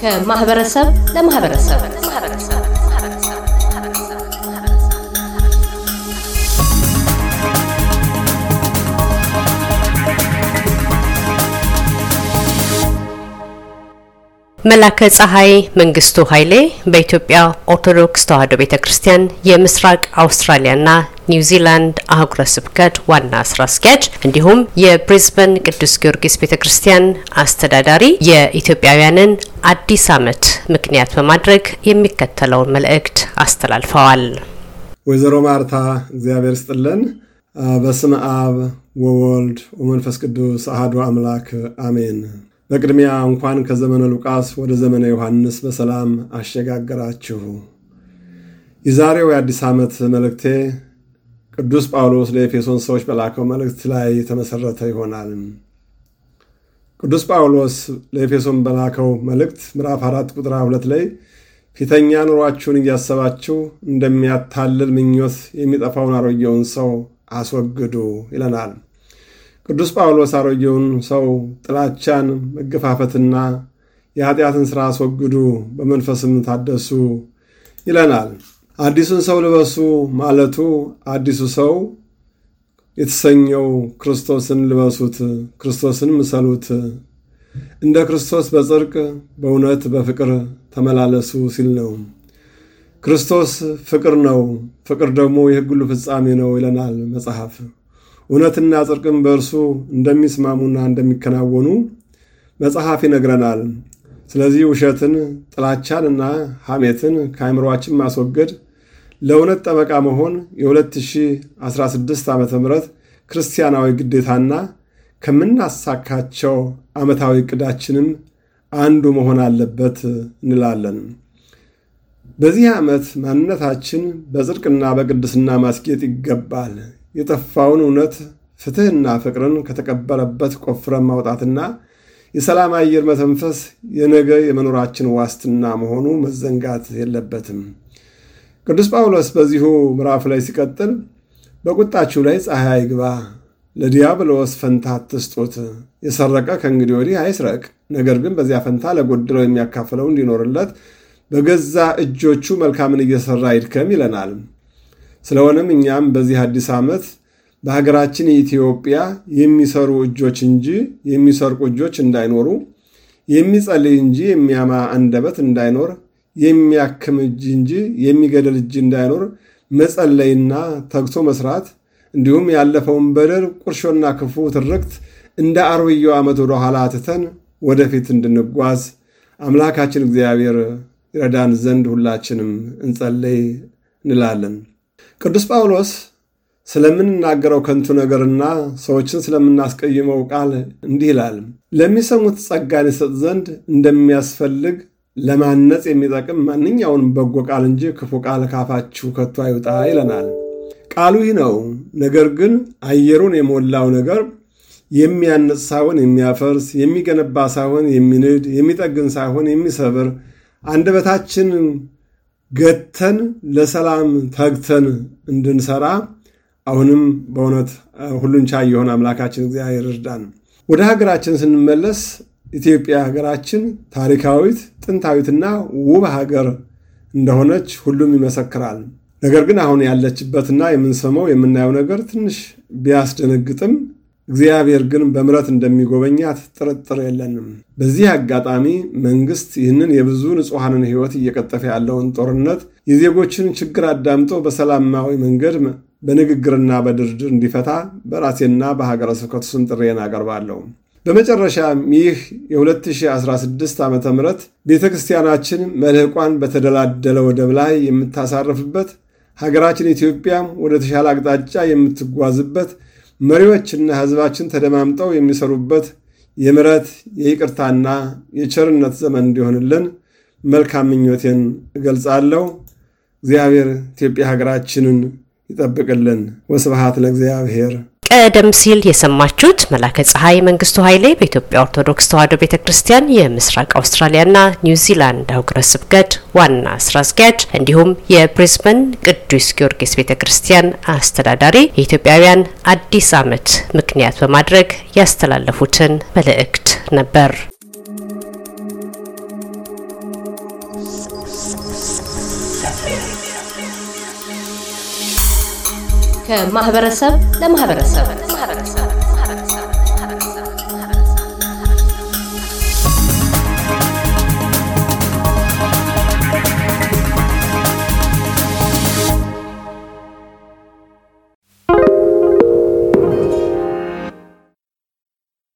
ከማህበረሰብ ለማህበረሰብ መላከ ፀሐይ መንግስቱ ኃይሌ በኢትዮጵያ ኦርቶዶክስ ተዋሕዶ ቤተ ክርስቲያን የምስራቅ አውስትራሊያና ኒውዚላንድ አህጉረ ስብከት ዋና ስራ አስኪያጅ እንዲሁም የብሪዝበን ቅዱስ ጊዮርጊስ ቤተ ክርስቲያን አስተዳዳሪ የኢትዮጵያውያንን አዲስ ዓመት ምክንያት በማድረግ የሚከተለውን መልእክት አስተላልፈዋል። ወይዘሮ ማርታ እግዚአብሔር ስጥልን። በስመ አብ ወወልድ ወመንፈስ ቅዱስ አሐዱ አምላክ አሜን። በቅድሚያ እንኳን ከዘመነ ሉቃስ ወደ ዘመነ ዮሐንስ በሰላም አሸጋገራችሁ። የዛሬው የአዲስ ዓመት መልእክቴ ቅዱስ ጳውሎስ ለኤፌሶን ሰዎች በላከው መልእክት ላይ የተመሠረተ ይሆናል። ቅዱስ ጳውሎስ ለኤፌሶን በላከው መልእክት ምዕራፍ አራት ቁጥር ሁለት ላይ ፊተኛ ኑሯችሁን እያሰባችሁ እንደሚያታልል ምኞት የሚጠፋውን አሮጌውን ሰው አስወግዱ ይለናል። ቅዱስ ጳውሎስ አሮጌውን ሰው ጥላቻን፣ መገፋፈትና የኃጢአትን ሥራ አስወግዱ፣ በመንፈስም ታደሱ ይለናል። አዲሱን ሰው ልበሱ ማለቱ አዲሱ ሰው የተሰኘው ክርስቶስን ልበሱት፣ ክርስቶስን ምሰሉት፣ እንደ ክርስቶስ በጽድቅ በእውነት በፍቅር ተመላለሱ ሲል ነው። ክርስቶስ ፍቅር ነው፣ ፍቅር ደግሞ የሕግ ሁሉ ፍጻሜ ነው ይለናል መጽሐፍ። እውነትና ጽድቅም በእርሱ እንደሚስማሙና እንደሚከናወኑ መጽሐፍ ይነግረናል። ስለዚህ ውሸትን፣ ጥላቻንና ሐሜትን ከአይምሯችን ማስወገድ ለእውነት ጠበቃ መሆን የ2016 ዓ ም ክርስቲያናዊ ግዴታና ከምናሳካቸው ዓመታዊ ዕቅዳችንም አንዱ መሆን አለበት እንላለን። በዚህ ዓመት ማንነታችን በጽድቅና በቅድስና ማስጌጥ ይገባል። የጠፋውን እውነት ፍትሕና ፍቅርን ከተቀበረበት ቆፍረን ማውጣትና የሰላም አየር መተንፈስ የነገ የመኖራችን ዋስትና መሆኑ መዘንጋት የለበትም። ቅዱስ ጳውሎስ በዚሁ ምዕራፍ ላይ ሲቀጥል በቁጣችሁ ላይ ፀሐይ አይግባ፣ ለዲያብሎስ ፈንታ አትስጡት፣ የሰረቀ ከእንግዲህ ወዲህ አይስረቅ፣ ነገር ግን በዚያ ፈንታ ለጎደለው የሚያካፍለው እንዲኖርለት በገዛ እጆቹ መልካምን እየሠራ ይድከም ይለናል። ስለሆነም እኛም በዚህ አዲስ ዓመት በሀገራችን ኢትዮጵያ የሚሰሩ እጆች እንጂ የሚሰርቁ እጆች እንዳይኖሩ፣ የሚጸልይ እንጂ የሚያማ አንደበት እንዳይኖር፣ የሚያክም እጅ እንጂ የሚገድል እጅ እንዳይኖር መጸለይና ተግቶ መስራት እንዲሁም ያለፈውን በደል ቁርሾና ክፉ ትርክት እንደ አሮጌው ዓመት ወደ ኋላ ትተን ወደፊት እንድንጓዝ አምላካችን እግዚአብሔር ይረዳን ዘንድ ሁላችንም እንጸለይ እንላለን። ቅዱስ ጳውሎስ ስለምንናገረው ከንቱ ነገርና ሰዎችን ስለምናስቀይመው ቃል እንዲህ ይላል። ለሚሰሙት ጸጋን ይሰጥ ዘንድ እንደሚያስፈልግ ለማነጽ የሚጠቅም ማንኛውንም በጎ ቃል እንጂ ክፉ ቃል ካፋችሁ ከቶ አይውጣ ይለናል። ቃሉ ይህ ነው። ነገር ግን አየሩን የሞላው ነገር የሚያንጽ ሳይሆን የሚያፈርስ፣ የሚገነባ ሳይሆን የሚንድ፣ የሚጠግን ሳይሆን የሚሰብር አንደበታችን ገተን ለሰላም ተግተን እንድንሰራ አሁንም በእውነት ሁሉን ቻይ የሆነ አምላካችን እግዚአብሔር እርዳን። ወደ ሀገራችን ስንመለስ ኢትዮጵያ ሀገራችን ታሪካዊት ጥንታዊትና ውብ ሀገር እንደሆነች ሁሉም ይመሰክራል። ነገር ግን አሁን ያለችበትና የምንሰማው የምናየው ነገር ትንሽ ቢያስደነግጥም እግዚአብሔር ግን በምሕረት እንደሚጎበኛት ጥርጥር የለንም። በዚህ አጋጣሚ መንግስት ይህንን የብዙ ንጹሐንን ሕይወት እየቀጠፈ ያለውን ጦርነት የዜጎችን ችግር አዳምጦ በሰላማዊ መንገድ በንግግርና በድርድር እንዲፈታ በራሴና በሀገረ ስብከቱ ስም ጥሬን አቀርባለሁ። በመጨረሻም ይህ የ2016 ዓ ም ቤተ ክርስቲያናችን መልሕቋን በተደላደለ ወደብ ላይ የምታሳርፍበት ሀገራችን ኢትዮጵያም ወደ ተሻለ አቅጣጫ የምትጓዝበት መሪዎችና ሕዝባችን ተደማምጠው የሚሰሩበት የምሕረት የይቅርታና የቸርነት ዘመን እንዲሆንልን መልካም ምኞቴን እገልጻለሁ። እግዚአብሔር ኢትዮጵያ ሀገራችንን ይጠብቅልን። ወስብሐት ለእግዚአብሔር። ቀደም ሲል የሰማችሁት መላከ ፀሐይ መንግስቱ ኃይሌ በኢትዮጵያ ኦርቶዶክስ ተዋሕዶ ቤተ ክርስቲያን የምስራቅ አውስትራሊያና ኒውዚላንድ አህጉረ ስብከት ዋና ስራ አስኪያጅ እንዲሁም የብሪዝበን ቅዱስ ጊዮርጊስ ቤተ ክርስቲያን አስተዳዳሪ የኢትዮጵያውያን አዲስ ዓመት ምክንያት በማድረግ ያስተላለፉትን መልእክት ነበር። ከማህበረሰብ ለማህበረሰብ